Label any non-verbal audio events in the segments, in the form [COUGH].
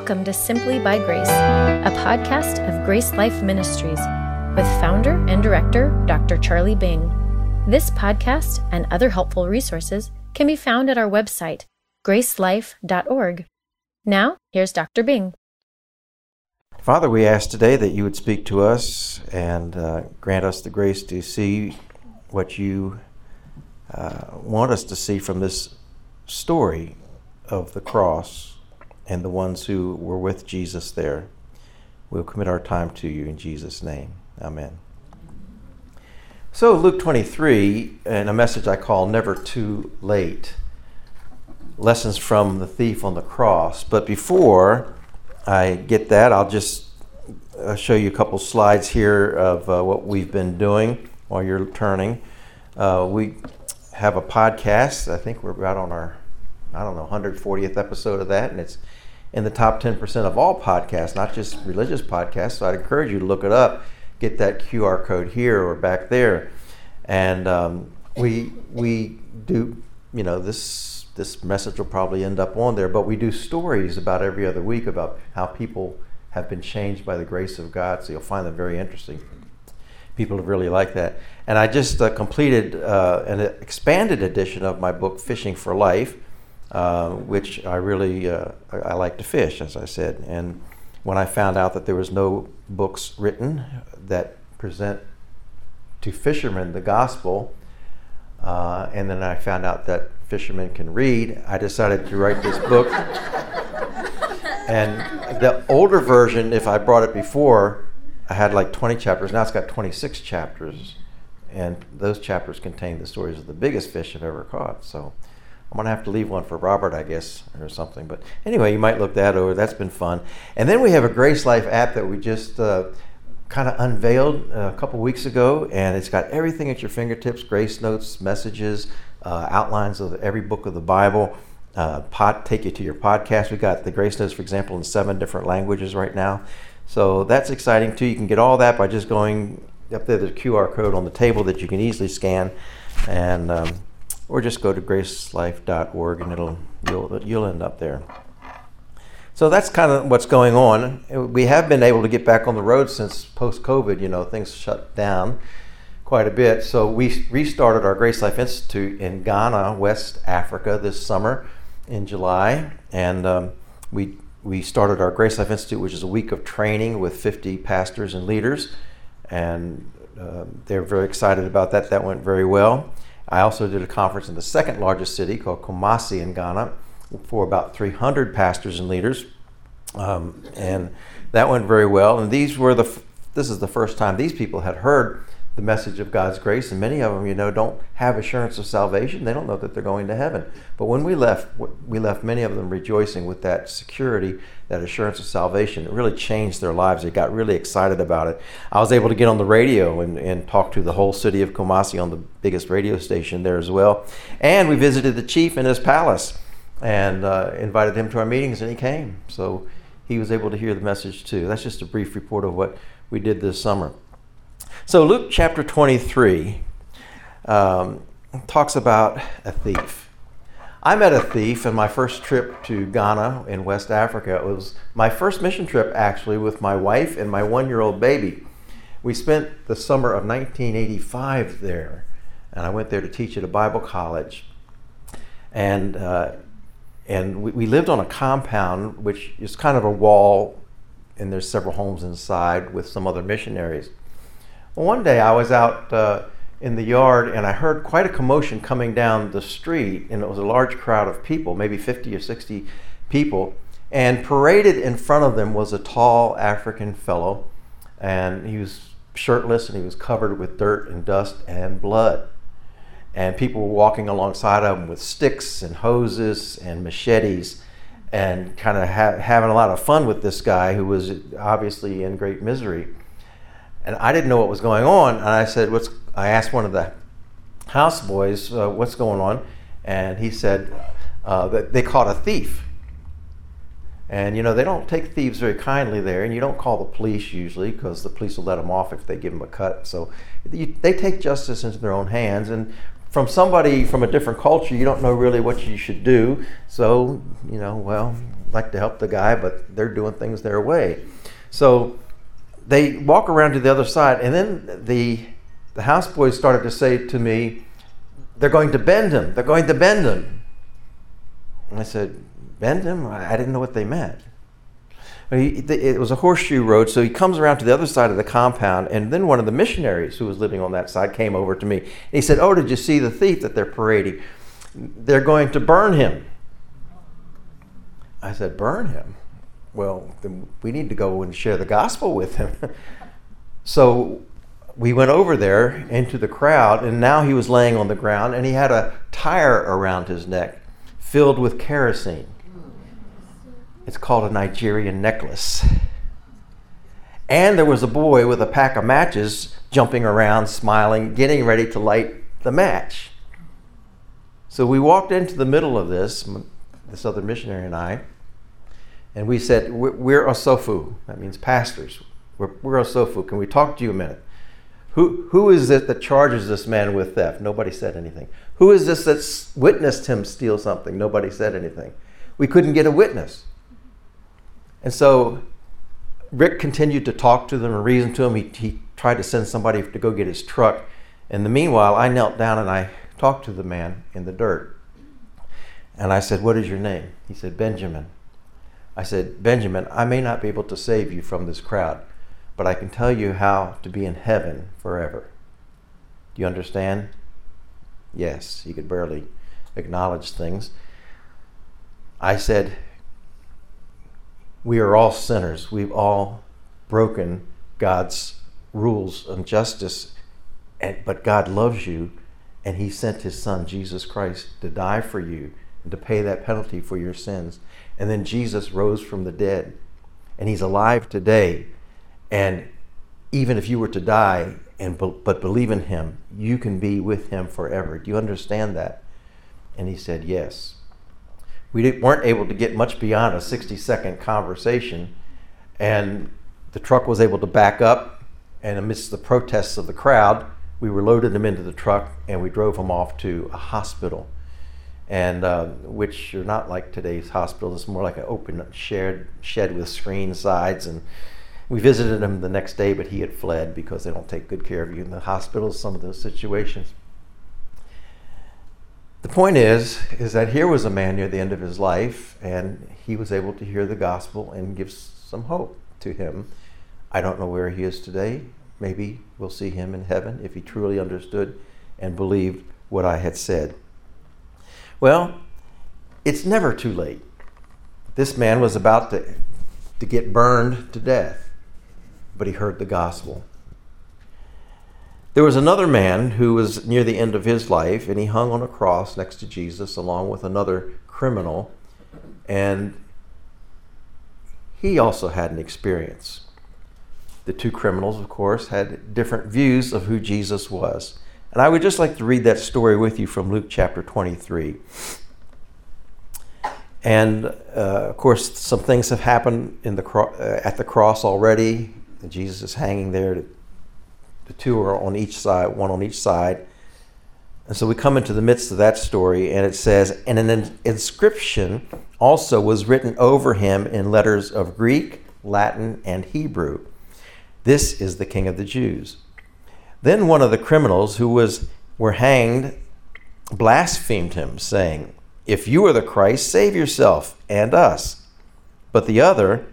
Welcome to Simply by Grace, a podcast of Grace Life Ministries with founder and director Dr. Charlie Bing. This podcast and other helpful resources can be found at our website, gracelife.org. Now, here's Dr. Bing. Father, we ask today that you would speak to us and uh, grant us the grace to see what you uh, want us to see from this story of the cross and the ones who were with Jesus there. We'll commit our time to you in Jesus' name. Amen. So, Luke 23, and a message I call Never Too Late Lessons from the Thief on the Cross. But before I get that, I'll just uh, show you a couple slides here of uh, what we've been doing while you're turning. Uh, we have a podcast. I think we're about on our, I don't know, 140th episode of that, and it's in the top 10% of all podcasts, not just religious podcasts. So I'd encourage you to look it up, get that QR code here or back there. And um, we, we do, you know, this, this message will probably end up on there, but we do stories about every other week about how people have been changed by the grace of God. So you'll find them very interesting. People have really liked that. And I just uh, completed uh, an expanded edition of my book, Fishing for Life uh, which I really uh, I like to fish, as I said. And when I found out that there was no books written that present to fishermen the gospel, uh, and then I found out that fishermen can read, I decided to write this book. [LAUGHS] and the older version, if I brought it before, I had like 20 chapters. Now it's got 26 chapters, and those chapters contain the stories of the biggest fish I've ever caught. So I'm gonna have to leave one for Robert, I guess, or something. But anyway, you might look that over. That's been fun. And then we have a Grace Life app that we just uh, kind of unveiled a couple weeks ago, and it's got everything at your fingertips: grace notes, messages, uh, outlines of every book of the Bible. Uh, take you to your podcast. We got the grace notes, for example, in seven different languages right now. So that's exciting too. You can get all that by just going up there. There's a QR code on the table that you can easily scan, and um, or just go to gracelife.org and it'll you'll you'll end up there. So that's kind of what's going on. We have been able to get back on the road since post COVID. You know, things shut down quite a bit. So we restarted our Grace Life Institute in Ghana, West Africa, this summer in July, and um, we we started our Grace Life Institute, which is a week of training with 50 pastors and leaders, and uh, they're very excited about that. That went very well. I also did a conference in the second largest city called Kumasi in Ghana for about 300 pastors and leaders. Um, and that went very well. And these were the, this is the first time these people had heard the message of God's grace, and many of them, you know, don't have assurance of salvation. They don't know that they're going to heaven. But when we left, we left many of them rejoicing with that security, that assurance of salvation. It really changed their lives. They got really excited about it. I was able to get on the radio and, and talk to the whole city of Kumasi on the biggest radio station there as well. And we visited the chief in his palace and uh, invited him to our meetings, and he came. So he was able to hear the message too. That's just a brief report of what we did this summer. So, Luke chapter 23 um, talks about a thief. I met a thief in my first trip to Ghana in West Africa. It was my first mission trip, actually, with my wife and my one year old baby. We spent the summer of 1985 there, and I went there to teach at a Bible college. And, uh, and we, we lived on a compound, which is kind of a wall, and there's several homes inside with some other missionaries. Well, one day I was out uh, in the yard and I heard quite a commotion coming down the street, and it was a large crowd of people, maybe 50 or 60 people. And paraded in front of them was a tall African fellow, and he was shirtless and he was covered with dirt and dust and blood. And people were walking alongside of him with sticks and hoses and machetes and kind of ha- having a lot of fun with this guy who was obviously in great misery and I didn't know what was going on. And I said, "What's?" I asked one of the houseboys, uh, "What's going on?" And he said uh, that they caught a thief. And you know they don't take thieves very kindly there, and you don't call the police usually because the police will let them off if they give them a cut. So you, they take justice into their own hands. And from somebody from a different culture, you don't know really what you should do. So you know, well, like to help the guy, but they're doing things their way. So they walk around to the other side, and then the the houseboys started to say to me, "They're going to bend him. They're going to bend him." And I said, "Bend him?" I didn't know what they meant. He, it was a horseshoe road, so he comes around to the other side of the compound, and then one of the missionaries who was living on that side came over to me. And he said, "Oh, did you see the thief that they're parading? They're going to burn him." I said, "Burn him? Well, then we need to go and share the gospel with him." [LAUGHS] so we went over there into the crowd, and now he was laying on the ground, and he had a tire around his neck filled with kerosene. It's called a Nigerian necklace. And there was a boy with a pack of matches jumping around, smiling, getting ready to light the match. So we walked into the middle of this, this other missionary and I, and we said, We're Osofu. That means pastors. We're, we're Osofu. Can we talk to you a minute? Who, who is it that charges this man with theft? Nobody said anything. Who is this that's witnessed him steal something? Nobody said anything. We couldn't get a witness. And so Rick continued to talk to them and reason to them. He, he tried to send somebody to go get his truck. In the meanwhile, I knelt down and I talked to the man in the dirt. And I said, What is your name? He said, Benjamin. I said, Benjamin, I may not be able to save you from this crowd, but I can tell you how to be in heaven forever. Do you understand? Yes, he could barely acknowledge things. I said, we are all sinners. We've all broken God's rules of justice, and, but God loves you, and He sent His Son, Jesus Christ, to die for you and to pay that penalty for your sins. And then Jesus rose from the dead, and He's alive today. And even if you were to die and but believe in Him, you can be with Him forever. Do you understand that? And he said, Yes we weren't able to get much beyond a 60 second conversation. And the truck was able to back up, and amidst the protests of the crowd, we were loaded him into the truck and we drove him off to a hospital. And uh, which are not like today's hospitals, it's more like an open shared shed with screen sides. And we visited him the next day, but he had fled because they don't take good care of you in the hospitals, some of those situations. The point is, is that here was a man near the end of his life, and he was able to hear the gospel and give some hope to him. I don't know where he is today. Maybe we'll see him in heaven if he truly understood and believed what I had said. Well, it's never too late. This man was about to, to get burned to death, but he heard the gospel. There was another man who was near the end of his life, and he hung on a cross next to Jesus along with another criminal. And he also had an experience. The two criminals, of course, had different views of who Jesus was. And I would just like to read that story with you from Luke chapter 23. And uh, of course, some things have happened in the cro- uh, at the cross already. Jesus is hanging there the two are on each side, one on each side. And so we come into the midst of that story, and it says, And an inscription also was written over him in letters of Greek, Latin, and Hebrew. This is the King of the Jews. Then one of the criminals who was were hanged blasphemed him, saying, If you are the Christ, save yourself and us. But the other,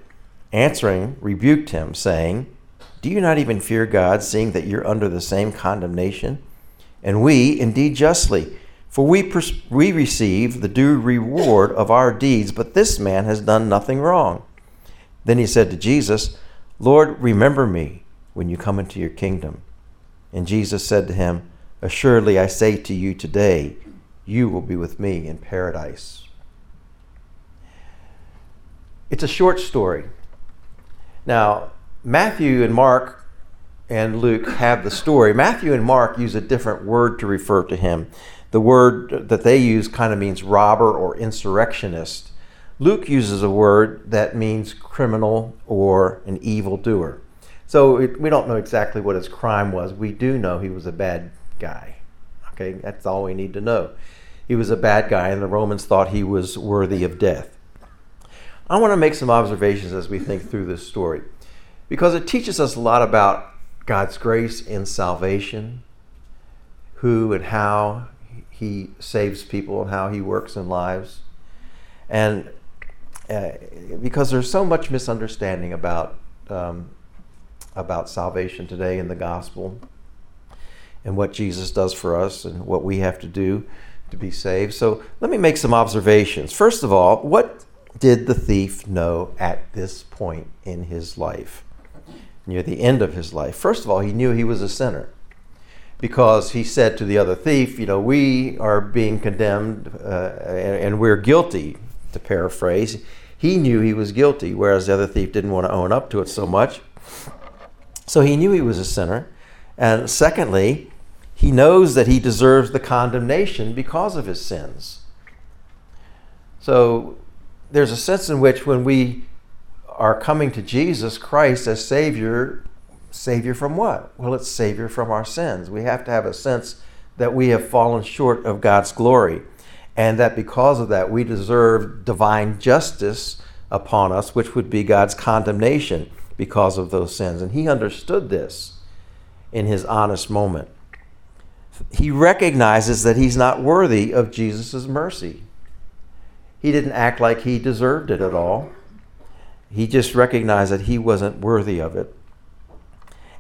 answering, rebuked him, saying, do you not even fear God, seeing that you're under the same condemnation? And we, indeed, justly, for we, pers- we receive the due reward of our deeds, but this man has done nothing wrong. Then he said to Jesus, Lord, remember me when you come into your kingdom. And Jesus said to him, Assuredly, I say to you today, you will be with me in paradise. It's a short story. Now, Matthew and Mark and Luke have the story. Matthew and Mark use a different word to refer to him. The word that they use kind of means robber or insurrectionist. Luke uses a word that means criminal or an evildoer. So it, we don't know exactly what his crime was. We do know he was a bad guy. Okay, that's all we need to know. He was a bad guy, and the Romans thought he was worthy of death. I want to make some observations as we think through this story because it teaches us a lot about God's grace in salvation, who and how He saves people and how He works in lives. And uh, because there's so much misunderstanding about, um, about salvation today in the gospel and what Jesus does for us and what we have to do to be saved. So let me make some observations. First of all, what did the thief know at this point in his life? Near the end of his life. First of all, he knew he was a sinner because he said to the other thief, You know, we are being condemned uh, and, and we're guilty, to paraphrase. He knew he was guilty, whereas the other thief didn't want to own up to it so much. So he knew he was a sinner. And secondly, he knows that he deserves the condemnation because of his sins. So there's a sense in which when we are coming to Jesus Christ as Savior, Savior from what? Well, it's Savior from our sins. We have to have a sense that we have fallen short of God's glory, and that because of that, we deserve divine justice upon us, which would be God's condemnation because of those sins. And he understood this in his honest moment he recognizes that he's not worthy of Jesus' mercy. He didn't act like he deserved it at all. He just recognized that he wasn't worthy of it.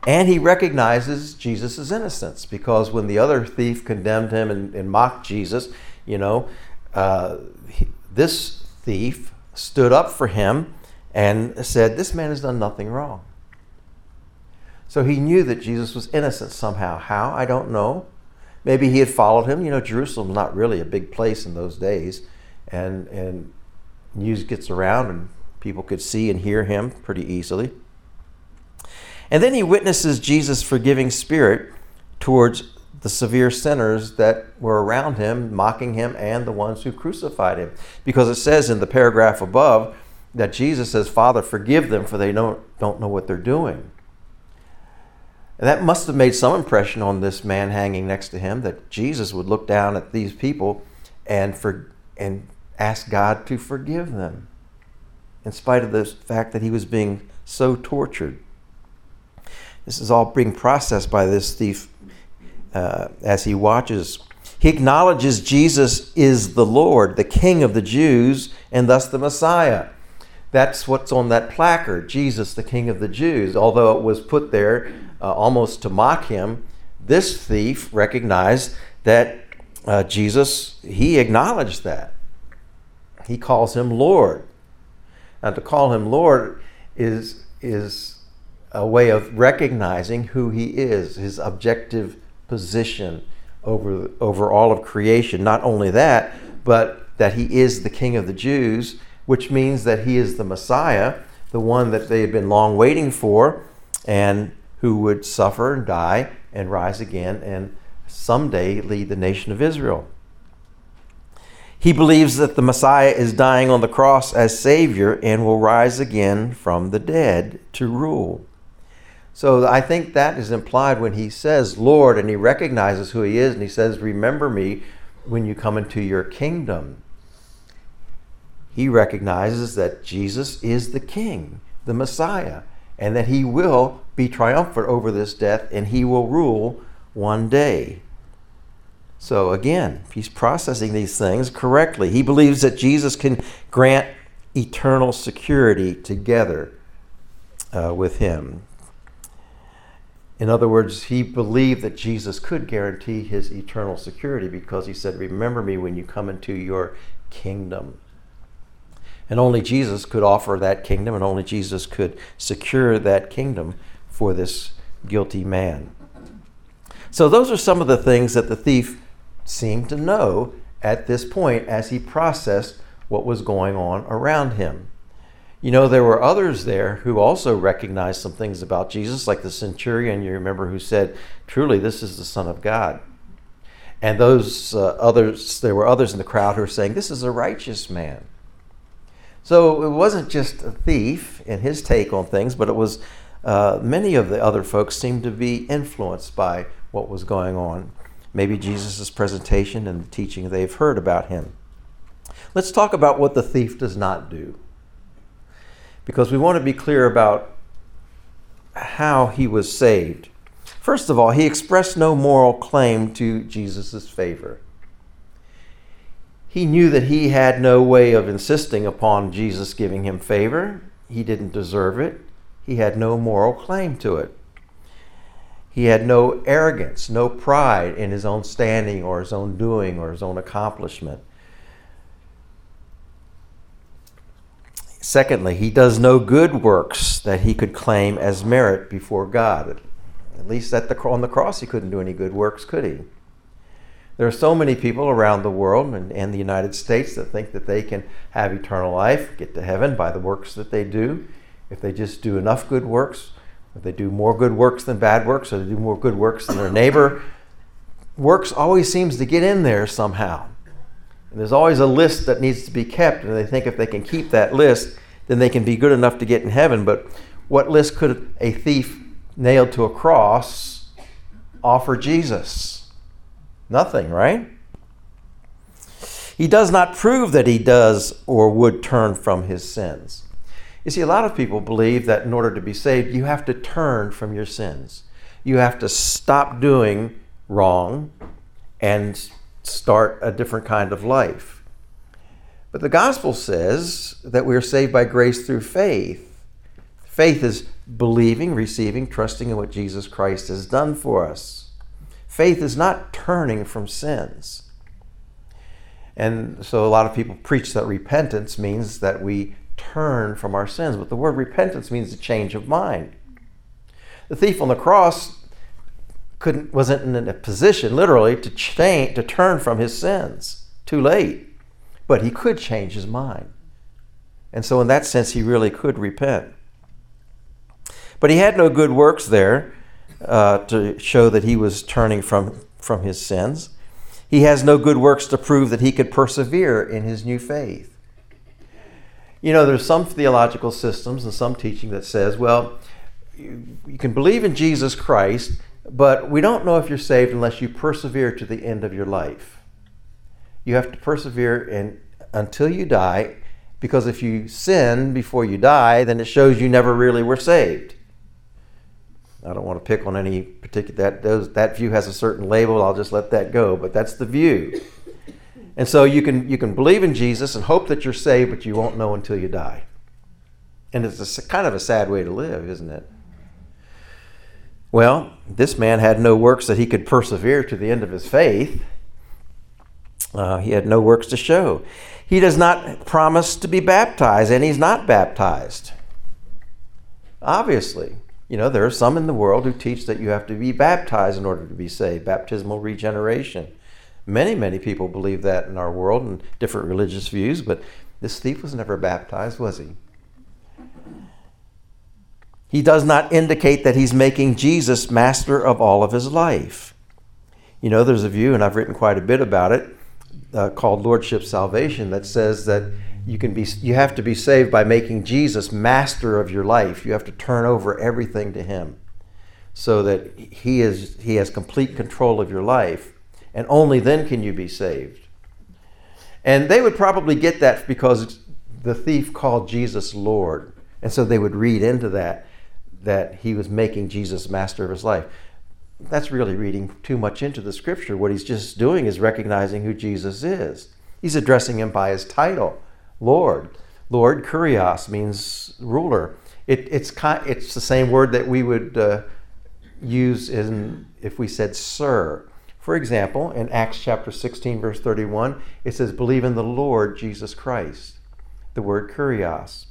And he recognizes Jesus' innocence because when the other thief condemned him and, and mocked Jesus, you know, uh, he, this thief stood up for him and said, This man has done nothing wrong. So he knew that Jesus was innocent somehow. How? I don't know. Maybe he had followed him. You know, Jerusalem's not really a big place in those days, and and news gets around, and people could see and hear him pretty easily. And then he witnesses Jesus' forgiving spirit towards the severe sinners that were around him, mocking him, and the ones who crucified him. Because it says in the paragraph above that Jesus says, Father, forgive them, for they don't, don't know what they're doing. And that must have made some impression on this man hanging next to him that Jesus would look down at these people and for and ask God to forgive them in spite of the fact that he was being so tortured. This is all being processed by this thief uh, as he watches. He acknowledges Jesus is the Lord, the King of the Jews, and thus the Messiah. That's what's on that placard, Jesus, the King of the Jews, although it was put there uh, almost to mock him, this thief recognized that uh, Jesus, he acknowledged that. He calls him Lord. Now, to call him Lord is, is a way of recognizing who he is, his objective position over, over all of creation. Not only that, but that he is the King of the Jews, which means that he is the Messiah, the one that they had been long waiting for, and who would suffer and die and rise again and someday lead the nation of Israel. He believes that the Messiah is dying on the cross as Savior and will rise again from the dead to rule. So I think that is implied when he says Lord and he recognizes who he is and he says, Remember me when you come into your kingdom. He recognizes that Jesus is the King, the Messiah, and that he will be triumphant over this death and he will rule one day. So again, he's processing these things correctly. He believes that Jesus can grant eternal security together uh, with him. In other words, he believed that Jesus could guarantee his eternal security because he said, Remember me when you come into your kingdom. And only Jesus could offer that kingdom, and only Jesus could secure that kingdom for this guilty man. So, those are some of the things that the thief seemed to know at this point as he processed what was going on around him. You know, there were others there who also recognized some things about Jesus, like the centurion, you remember, who said, Truly, this is the Son of God. And those uh, others, there were others in the crowd who were saying, This is a righteous man. So it wasn't just a thief and his take on things, but it was uh, many of the other folks seemed to be influenced by what was going on. Maybe Jesus' presentation and the teaching they've heard about him. Let's talk about what the thief does not do. because we want to be clear about how he was saved. First of all, he expressed no moral claim to Jesus' favor. He knew that he had no way of insisting upon Jesus giving him favor. He didn't deserve it. He had no moral claim to it. He had no arrogance, no pride in his own standing or his own doing or his own accomplishment. Secondly, he does no good works that he could claim as merit before God. At least at the, on the cross, he couldn't do any good works, could he? There are so many people around the world and, and the United States that think that they can have eternal life, get to heaven by the works that they do. If they just do enough good works, if they do more good works than bad works, or they do more good works than their neighbor, works always seems to get in there somehow. And there's always a list that needs to be kept, and they think if they can keep that list, then they can be good enough to get in heaven. But what list could a thief nailed to a cross offer Jesus? Nothing, right? He does not prove that he does or would turn from his sins. You see, a lot of people believe that in order to be saved, you have to turn from your sins. You have to stop doing wrong and start a different kind of life. But the gospel says that we are saved by grace through faith. Faith is believing, receiving, trusting in what Jesus Christ has done for us. Faith is not turning from sins. And so a lot of people preach that repentance means that we turn from our sins, but the word repentance means a change of mind. The thief on the cross couldn't wasn't in a position literally to change to turn from his sins. Too late. But he could change his mind. And so in that sense he really could repent. But he had no good works there uh, to show that he was turning from, from his sins. He has no good works to prove that he could persevere in his new faith. You know, there's some theological systems and some teaching that says, well, you, you can believe in Jesus Christ, but we don't know if you're saved unless you persevere to the end of your life. You have to persevere in, until you die, because if you sin before you die, then it shows you never really were saved. I don't want to pick on any particular that that view has a certain label. I'll just let that go, but that's the view. And so you can you can believe in Jesus and hope that you're saved, but you won't know until you die. And it's a, kind of a sad way to live, isn't it? Well, this man had no works that he could persevere to the end of his faith. Uh, he had no works to show. He does not promise to be baptized, and he's not baptized. Obviously, you know, there are some in the world who teach that you have to be baptized in order to be saved, baptismal regeneration. Many, many people believe that in our world and different religious views, but this thief was never baptized, was he? He does not indicate that he's making Jesus master of all of his life. You know, there's a view, and I've written quite a bit about it, uh, called Lordship Salvation, that says that you can be you have to be saved by making Jesus master of your life. You have to turn over everything to him so that he is he has complete control of your life and only then can you be saved. And they would probably get that because the thief called Jesus Lord. And so they would read into that that he was making Jesus master of his life. That's really reading too much into the scripture. What he's just doing is recognizing who Jesus is. He's addressing him by his title, Lord. Lord, kurios means ruler. It, it's, it's the same word that we would uh, use in if we said sir. For example, in Acts chapter 16, verse 31, it says, Believe in the Lord Jesus Christ, the word kurios.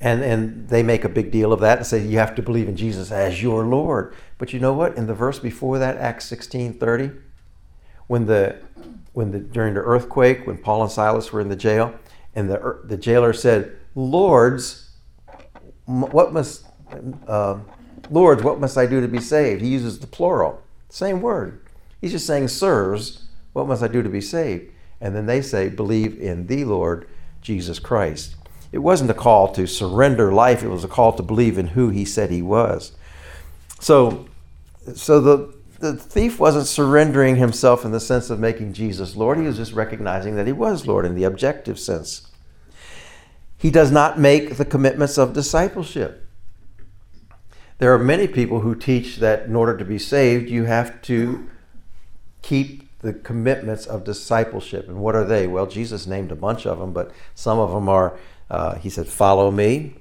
And, and they make a big deal of that and say you have to believe in Jesus as your Lord. But you know what? In the verse before that, Acts 16, 30, when the, when the, during the earthquake, when Paul and Silas were in the jail, and the, the jailer said, Lords, what must, uh, Lords, what must I do to be saved? He uses the plural, same word. He's just saying, Sirs, what must I do to be saved? And then they say, Believe in the Lord Jesus Christ. It wasn't a call to surrender life, it was a call to believe in who he said he was. So, so the, the thief wasn't surrendering himself in the sense of making Jesus Lord. He was just recognizing that he was Lord in the objective sense. He does not make the commitments of discipleship. There are many people who teach that in order to be saved, you have to keep the commitments of discipleship. And what are they? Well, Jesus named a bunch of them, but some of them are, uh, he said, follow me,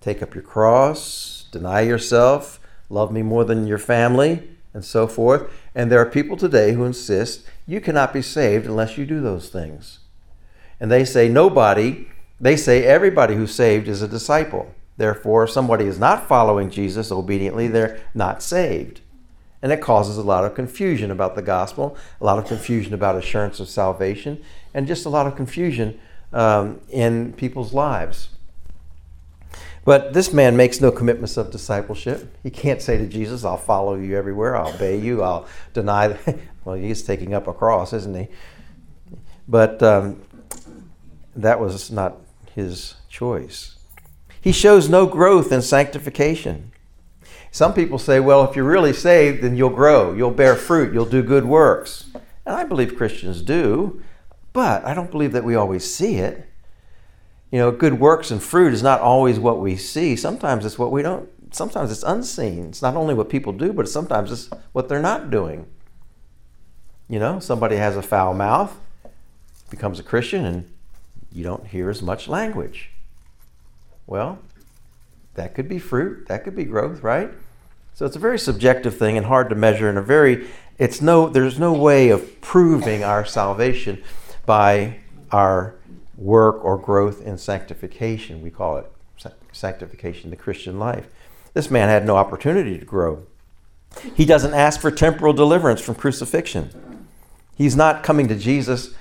take up your cross, deny yourself, love me more than your family, and so forth. And there are people today who insist you cannot be saved unless you do those things. And they say nobody, they say everybody who's saved is a disciple. Therefore, if somebody is not following Jesus obediently, they're not saved. And it causes a lot of confusion about the gospel, a lot of confusion about assurance of salvation, and just a lot of confusion um, in people's lives. But this man makes no commitments of discipleship. He can't say to Jesus, I'll follow you everywhere, I'll obey you, I'll deny. [LAUGHS] well, he's taking up a cross, isn't he? But um, that was not his choice. He shows no growth in sanctification. Some people say, well, if you're really saved, then you'll grow, you'll bear fruit, you'll do good works. And I believe Christians do, but I don't believe that we always see it. You know, good works and fruit is not always what we see. Sometimes it's what we don't, sometimes it's unseen. It's not only what people do, but sometimes it's what they're not doing. You know, somebody has a foul mouth, becomes a Christian, and you don't hear as much language. Well, that could be fruit, that could be growth, right? So it's a very subjective thing and hard to measure and a very it's no there's no way of proving our salvation by our work or growth in sanctification. We call it sanctification, the Christian life. This man had no opportunity to grow. He doesn't ask for temporal deliverance from crucifixion. He's not coming to Jesus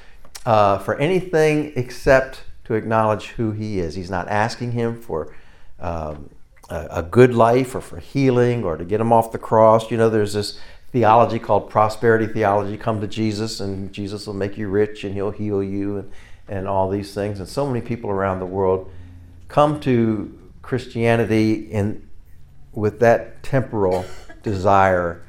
uh, for anything except to acknowledge who he is. He's not asking him for um, a, a, good life or for healing or to get him off the cross. You know, there's this theology called prosperity theology. Come to Jesus and Jesus will make you rich and he'll heal you and, and all these things. And so many people around the world come to Christianity in, with that temporal desire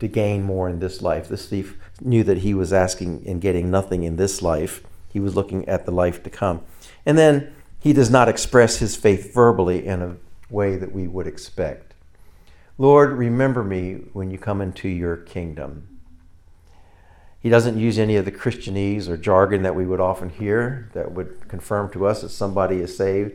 to gain more in this life. This thief knew that he was asking and getting nothing in this life he was looking at the life to come. And then he does not express his faith verbally in a way that we would expect. Lord, remember me when you come into your kingdom. He doesn't use any of the Christianese or jargon that we would often hear that would confirm to us that somebody is saved.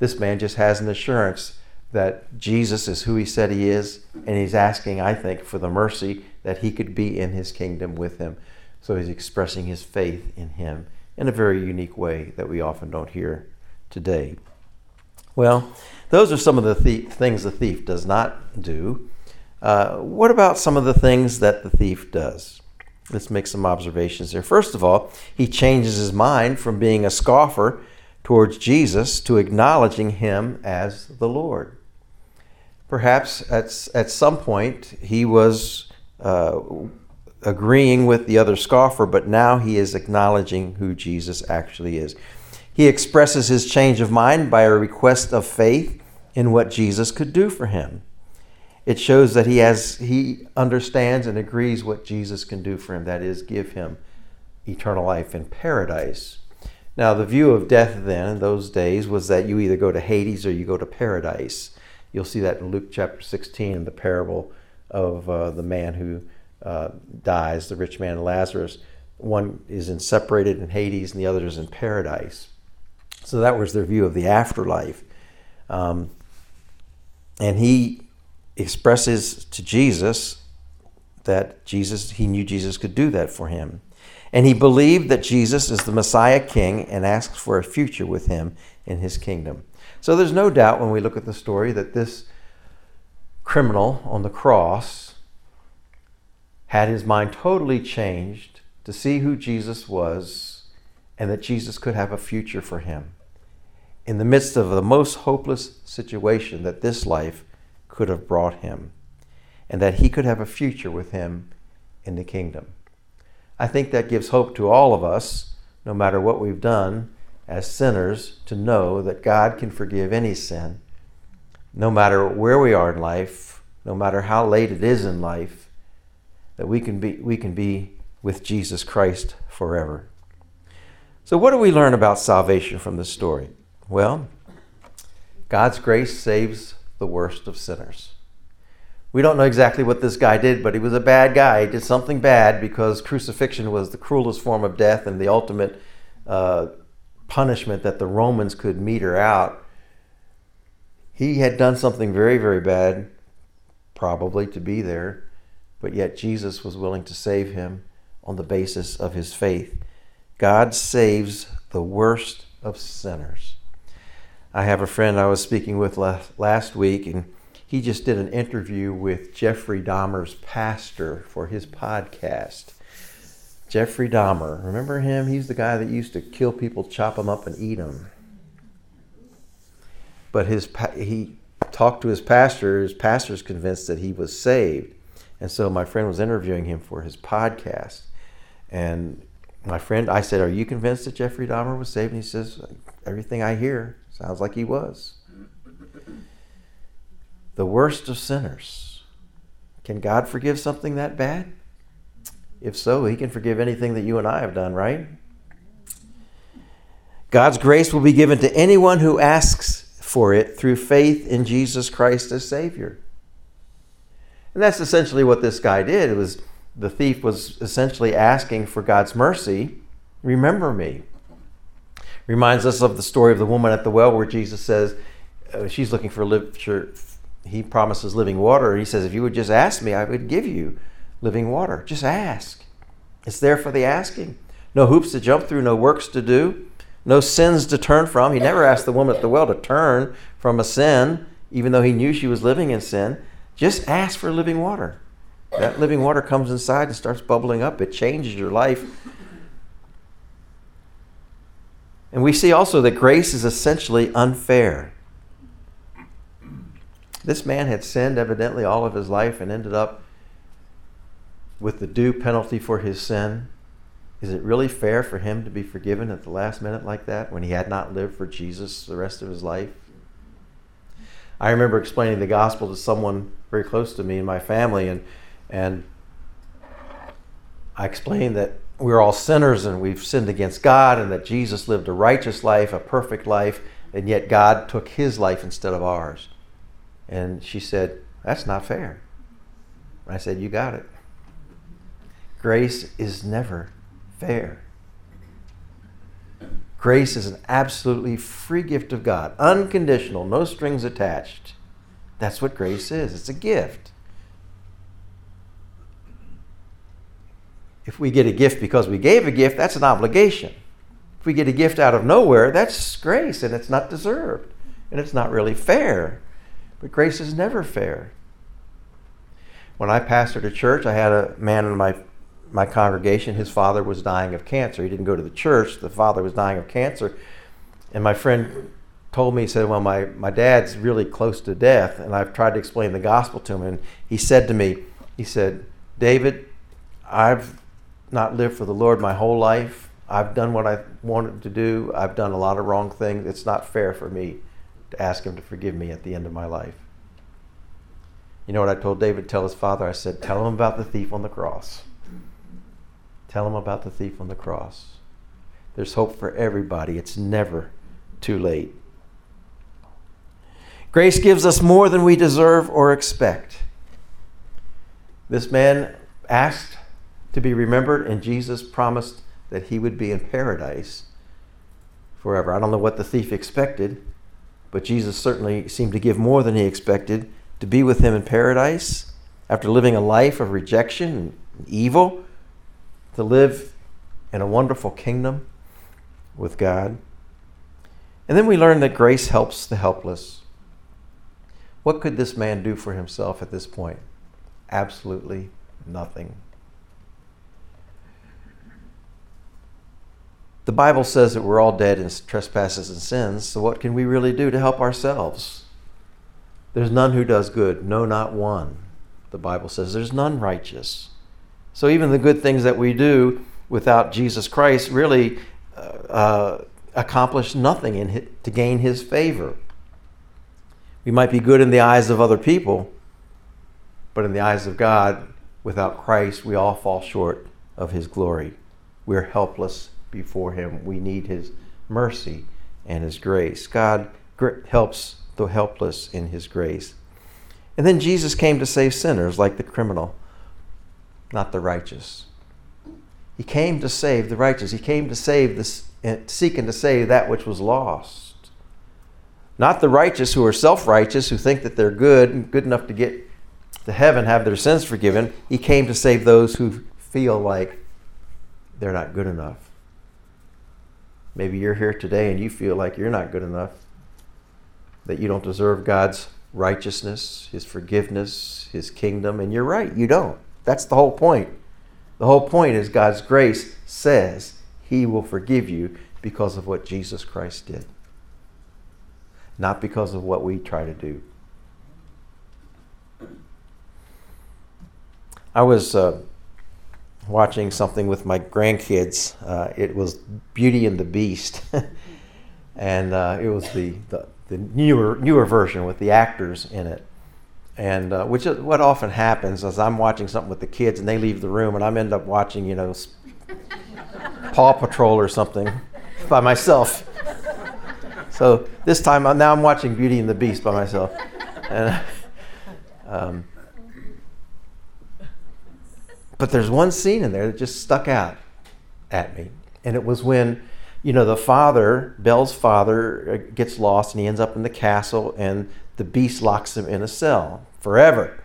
This man just has an assurance that Jesus is who he said he is, and he's asking, I think, for the mercy that he could be in his kingdom with him. So he's expressing his faith in him in a very unique way that we often don't hear today. Well, those are some of the things the thief does not do. Uh, what about some of the things that the thief does? Let's make some observations here. First of all, he changes his mind from being a scoffer towards Jesus to acknowledging him as the Lord. Perhaps at, at some point he was uh, agreeing with the other scoffer, but now he is acknowledging who Jesus actually is. He expresses his change of mind by a request of faith in what Jesus could do for him. It shows that he has he understands and agrees what Jesus can do for him, that is give him eternal life in paradise. Now, the view of death then in those days was that you either go to Hades or you go to paradise. You'll see that in Luke chapter 16 in the parable of uh, the man who uh, dies, the rich man and Lazarus. One is in separated in Hades, and the other is in paradise. So that was their view of the afterlife. Um, and he expresses to Jesus that Jesus, he knew Jesus could do that for him. And he believed that Jesus is the Messiah King and asks for a future with him in his kingdom. So there's no doubt when we look at the story that this criminal on the cross had his mind totally changed to see who Jesus was and that Jesus could have a future for him in the midst of the most hopeless situation that this life could have brought him, and that he could have a future with him in the kingdom. I think that gives hope to all of us, no matter what we've done as sinners, to know that God can forgive any sin, no matter where we are in life, no matter how late it is in life, that we can be, we can be with Jesus Christ forever. So, what do we learn about salvation from this story? Well, God's grace saves the worst of sinners. We don't know exactly what this guy did, but he was a bad guy. He did something bad because crucifixion was the cruelest form of death and the ultimate uh, punishment that the Romans could meter out. He had done something very, very bad, probably to be there, but yet Jesus was willing to save him on the basis of his faith. God saves the worst of sinners. I have a friend I was speaking with last week, and he just did an interview with Jeffrey Dahmer's pastor for his podcast. Jeffrey Dahmer, remember him? He's the guy that used to kill people, chop them up, and eat them. But his he talked to his pastor. His pastor's convinced that he was saved, and so my friend was interviewing him for his podcast. And my friend, I said, "Are you convinced that Jeffrey Dahmer was saved?" And he says, "Everything I hear sounds like he was." The worst of sinners. Can God forgive something that bad? If so, He can forgive anything that you and I have done, right? God's grace will be given to anyone who asks for it through faith in Jesus Christ as Savior. And that's essentially what this guy did. It was the thief was essentially asking for God's mercy. Remember me. Reminds us of the story of the woman at the well where Jesus says uh, she's looking for live, he promises living water. He says, if you would just ask me, I would give you living water. Just ask. It's there for the asking. No hoops to jump through, no works to do, no sins to turn from. He never asked the woman at the well to turn from a sin, even though he knew she was living in sin. Just ask for living water. That living water comes inside and starts bubbling up. It changes your life. And we see also that grace is essentially unfair. This man had sinned evidently all of his life and ended up with the due penalty for his sin. Is it really fair for him to be forgiven at the last minute like that when he had not lived for Jesus the rest of his life? I remember explaining the gospel to someone very close to me in my family, and, and I explained that we're all sinners and we've sinned against God, and that Jesus lived a righteous life, a perfect life, and yet God took his life instead of ours. And she said, That's not fair. I said, You got it. Grace is never fair. Grace is an absolutely free gift of God, unconditional, no strings attached. That's what grace is it's a gift. If we get a gift because we gave a gift, that's an obligation. If we get a gift out of nowhere, that's grace and it's not deserved and it's not really fair. But grace is never fair. When I pastored a church, I had a man in my my congregation. His father was dying of cancer. He didn't go to the church. The father was dying of cancer, and my friend told me he said, "Well, my my dad's really close to death, and I've tried to explain the gospel to him." And he said to me, he said, "David, I've not lived for the Lord my whole life. I've done what I wanted to do. I've done a lot of wrong things. It's not fair for me to ask him to forgive me at the end of my life. You know what I told David? Tell his father. I said, Tell him about the thief on the cross. Tell them about the thief on the cross. There's hope for everybody. It's never too late. Grace gives us more than we deserve or expect. This man asked to be remembered, and Jesus promised that he would be in paradise forever. I don't know what the thief expected, but Jesus certainly seemed to give more than he expected to be with him in paradise after living a life of rejection and evil, to live in a wonderful kingdom with God. And then we learn that grace helps the helpless. What could this man do for himself at this point? Absolutely nothing. the Bible says that we're all dead in trespasses and sins, so what can we really do to help ourselves? There's none who does good, no, not one. The Bible says there's none righteous. So even the good things that we do without Jesus Christ really uh, uh, accomplish nothing in to gain his favor. We might be good in the eyes of other people, but in the eyes of God, without Christ, we all fall short of his glory. We're helpless before Him. We need His mercy and His grace. God helps the helpless in His grace. And then Jesus came to save sinners like the criminal, not the righteous. He came to save the righteous. He came to save this, eh, seeking to save that which was lost. Not the righteous who are self righteous, who think that they're good and good enough to get to heaven, have their sins forgiven. He came to save those who feel like they're not good enough. Maybe you're here today and you feel like you're not good enough, that you don't deserve God's righteousness, His forgiveness, His kingdom, and you're right, you don't. That's the whole point. The whole point is God's grace says He will forgive you because of what Jesus Christ did, not because of what we try to do. I was uh, watching something with my grandkids. Uh, it was Beauty and the Beast, [LAUGHS] and uh, it was the, the, the newer newer version with the actors in it. And uh, which is what often happens is I'm watching something with the kids and they leave the room and I end up watching you know Paw Patrol or something by myself. So this time now I'm watching Beauty and the Beast by myself, and. Um, but there's one scene in there that just stuck out at me. And it was when, you know, the father, Belle's father, uh, gets lost and he ends up in the castle and the beast locks him in a cell forever.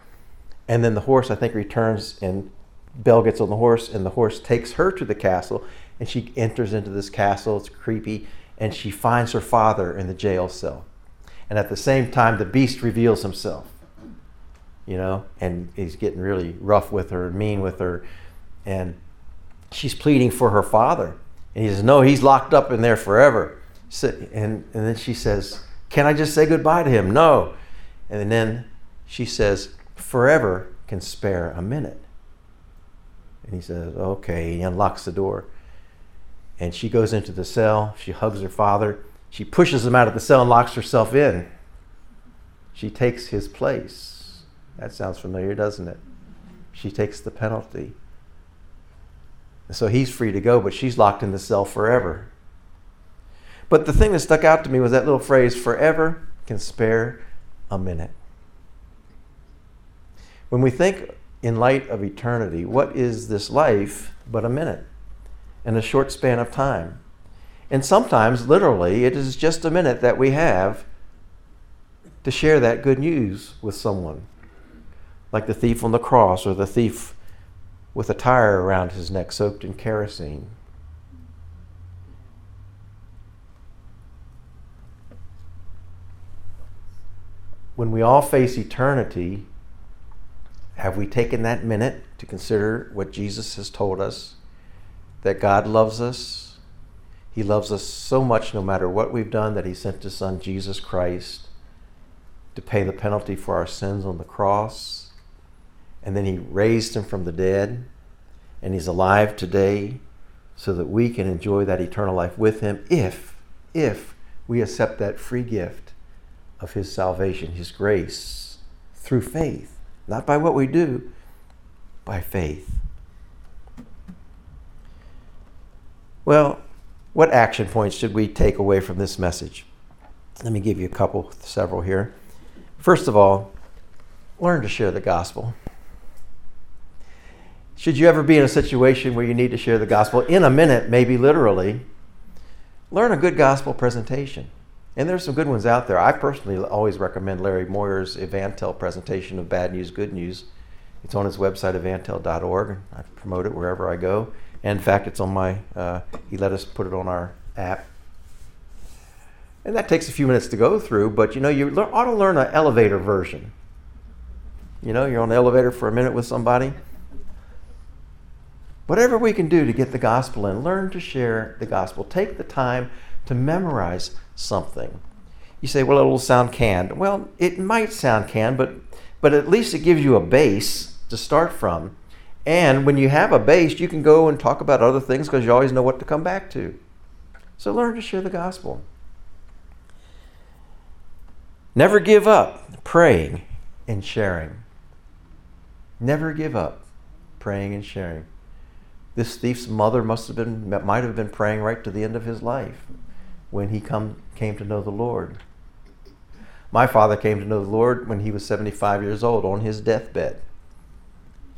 And then the horse, I think, returns and Belle gets on the horse and the horse takes her to the castle and she enters into this castle. It's creepy. And she finds her father in the jail cell. And at the same time, the beast reveals himself you know, and he's getting really rough with her, and mean with her, and she's pleading for her father. And he says, No, he's locked up in there forever. And, and then she says, Can I just say goodbye to him? No. And then she says, Forever can spare a minute. And he says, Okay. He unlocks the door. And she goes into the cell. She hugs her father. She pushes him out of the cell and locks herself in. She takes his place. That sounds familiar, doesn't it? She takes the penalty. So he's free to go, but she's locked in the cell forever. But the thing that stuck out to me was that little phrase forever can spare a minute. When we think in light of eternity, what is this life but a minute and a short span of time? And sometimes, literally, it is just a minute that we have to share that good news with someone like the thief on the cross or the thief with a tire around his neck soaked in kerosene. When we all face eternity, have we taken that minute to consider what Jesus has told us? That God loves us. He loves us so much no matter what we've done that He sent His Son, Jesus Christ, to pay the penalty for our sins on the cross and then he raised him from the dead, and he's alive today so that we can enjoy that eternal life with him if, if we accept that free gift of his salvation, his grace, through faith. Not by what we do, by faith. Well, what action points should we take away from this message? Let me give you a couple, several here. First of all, learn to share the gospel. Should you ever be in a situation where you need to share the gospel in a minute, maybe literally, learn a good gospel presentation. And there's some good ones out there. I personally always recommend Larry Moyer's EvanTell presentation of Bad News, Good News. It's on his website, evantell.org. I promote it wherever I go. And in fact, it's on my, uh, he let us put it on our app. And that takes a few minutes to go through, but you know, you ought to learn an elevator version. You know, you're on the elevator for a minute with somebody Whatever we can do to get the gospel in, learn to share the gospel. Take the time to memorize something. You say, well, it'll sound canned. Well, it might sound canned, but, but at least it gives you a base to start from. And when you have a base, you can go and talk about other things because you always know what to come back to. So learn to share the gospel. Never give up praying and sharing. Never give up praying and sharing. This thief's mother must have been, might have been praying right to the end of his life when he come, came to know the Lord. My father came to know the Lord when he was 75 years old on his deathbed.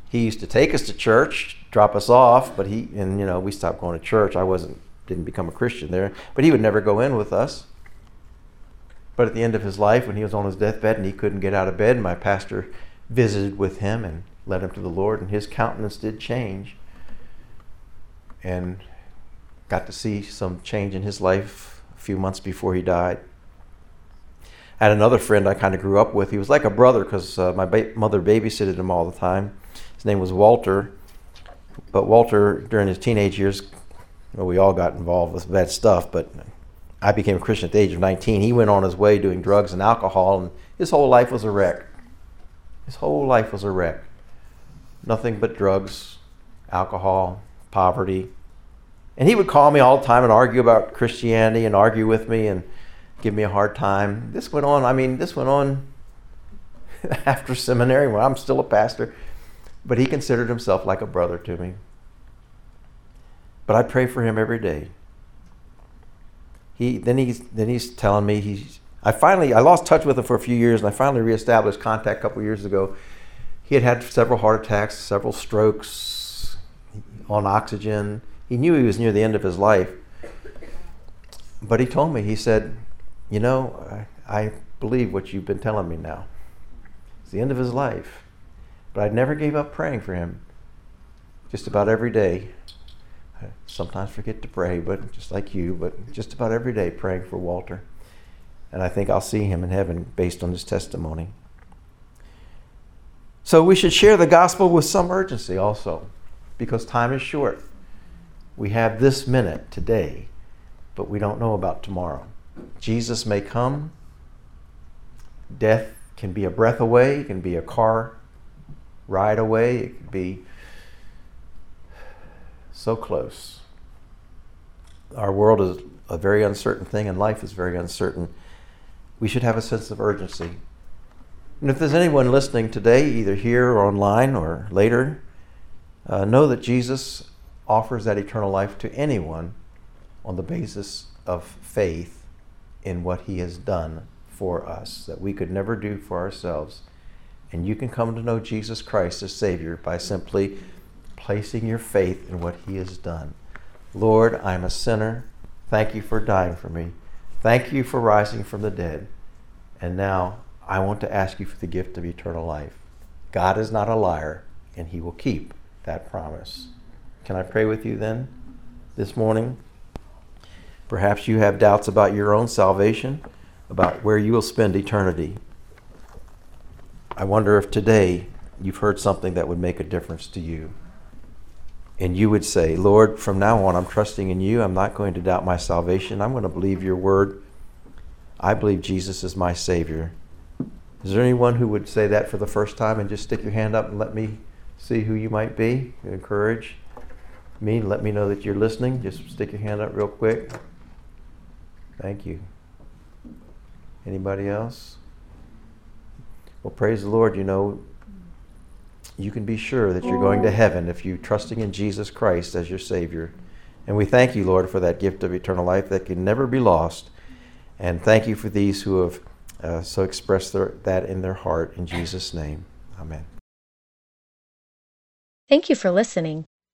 He used to take us to church, drop us off, but he, and you know, we stopped going to church. I wasn't, didn't become a Christian there, but he would never go in with us. But at the end of his life, when he was on his deathbed and he couldn't get out of bed, my pastor visited with him and led him to the Lord, and his countenance did change and got to see some change in his life a few months before he died. I had another friend I kind of grew up with. He was like a brother because uh, my ba- mother babysitted him all the time. His name was Walter. But Walter, during his teenage years, well, we all got involved with bad stuff, but I became a Christian at the age of 19. He went on his way doing drugs and alcohol, and his whole life was a wreck. His whole life was a wreck. Nothing but drugs, alcohol, poverty. And he would call me all the time and argue about Christianity and argue with me and give me a hard time. This went on, I mean, this went on [LAUGHS] after seminary when I'm still a pastor. But he considered himself like a brother to me. But I pray for him every day. He then he's then he's telling me he's I finally I lost touch with him for a few years and I finally reestablished contact a couple years ago. He had had several heart attacks, several strokes, on oxygen. He knew he was near the end of his life. But he told me, he said, You know, I, I believe what you've been telling me now. It's the end of his life. But I never gave up praying for him. Just about every day. I sometimes forget to pray, but just like you, but just about every day praying for Walter. And I think I'll see him in heaven based on his testimony. So we should share the gospel with some urgency also because time is short. We have this minute today, but we don't know about tomorrow. Jesus may come. Death can be a breath away, it can be a car ride away, it can be so close. Our world is a very uncertain thing, and life is very uncertain. We should have a sense of urgency. And if there's anyone listening today, either here or online or later, uh, know that Jesus offers that eternal life to anyone on the basis of faith in what he has done for us that we could never do for ourselves. And you can come to know Jesus Christ as Savior by simply placing your faith in what he has done. Lord, I'm a sinner. Thank you for dying for me. Thank you for rising from the dead. And now I want to ask you for the gift of eternal life. God is not a liar, and he will keep that promise. Can I pray with you then this morning? Perhaps you have doubts about your own salvation, about where you will spend eternity. I wonder if today you've heard something that would make a difference to you. And you would say, Lord, from now on, I'm trusting in you. I'm not going to doubt my salvation. I'm going to believe your word. I believe Jesus is my Savior. Is there anyone who would say that for the first time and just stick your hand up and let me see who you might be, encourage me, let me know that you're listening. Just stick your hand up real quick. Thank you. Anybody else? Well, praise the Lord. You know, you can be sure that you're going to heaven if you're trusting in Jesus Christ as your Savior. And we thank you, Lord, for that gift of eternal life that can never be lost. And thank you for these who have uh, so expressed their, that in their heart. In Jesus' name, amen. Thank you for listening.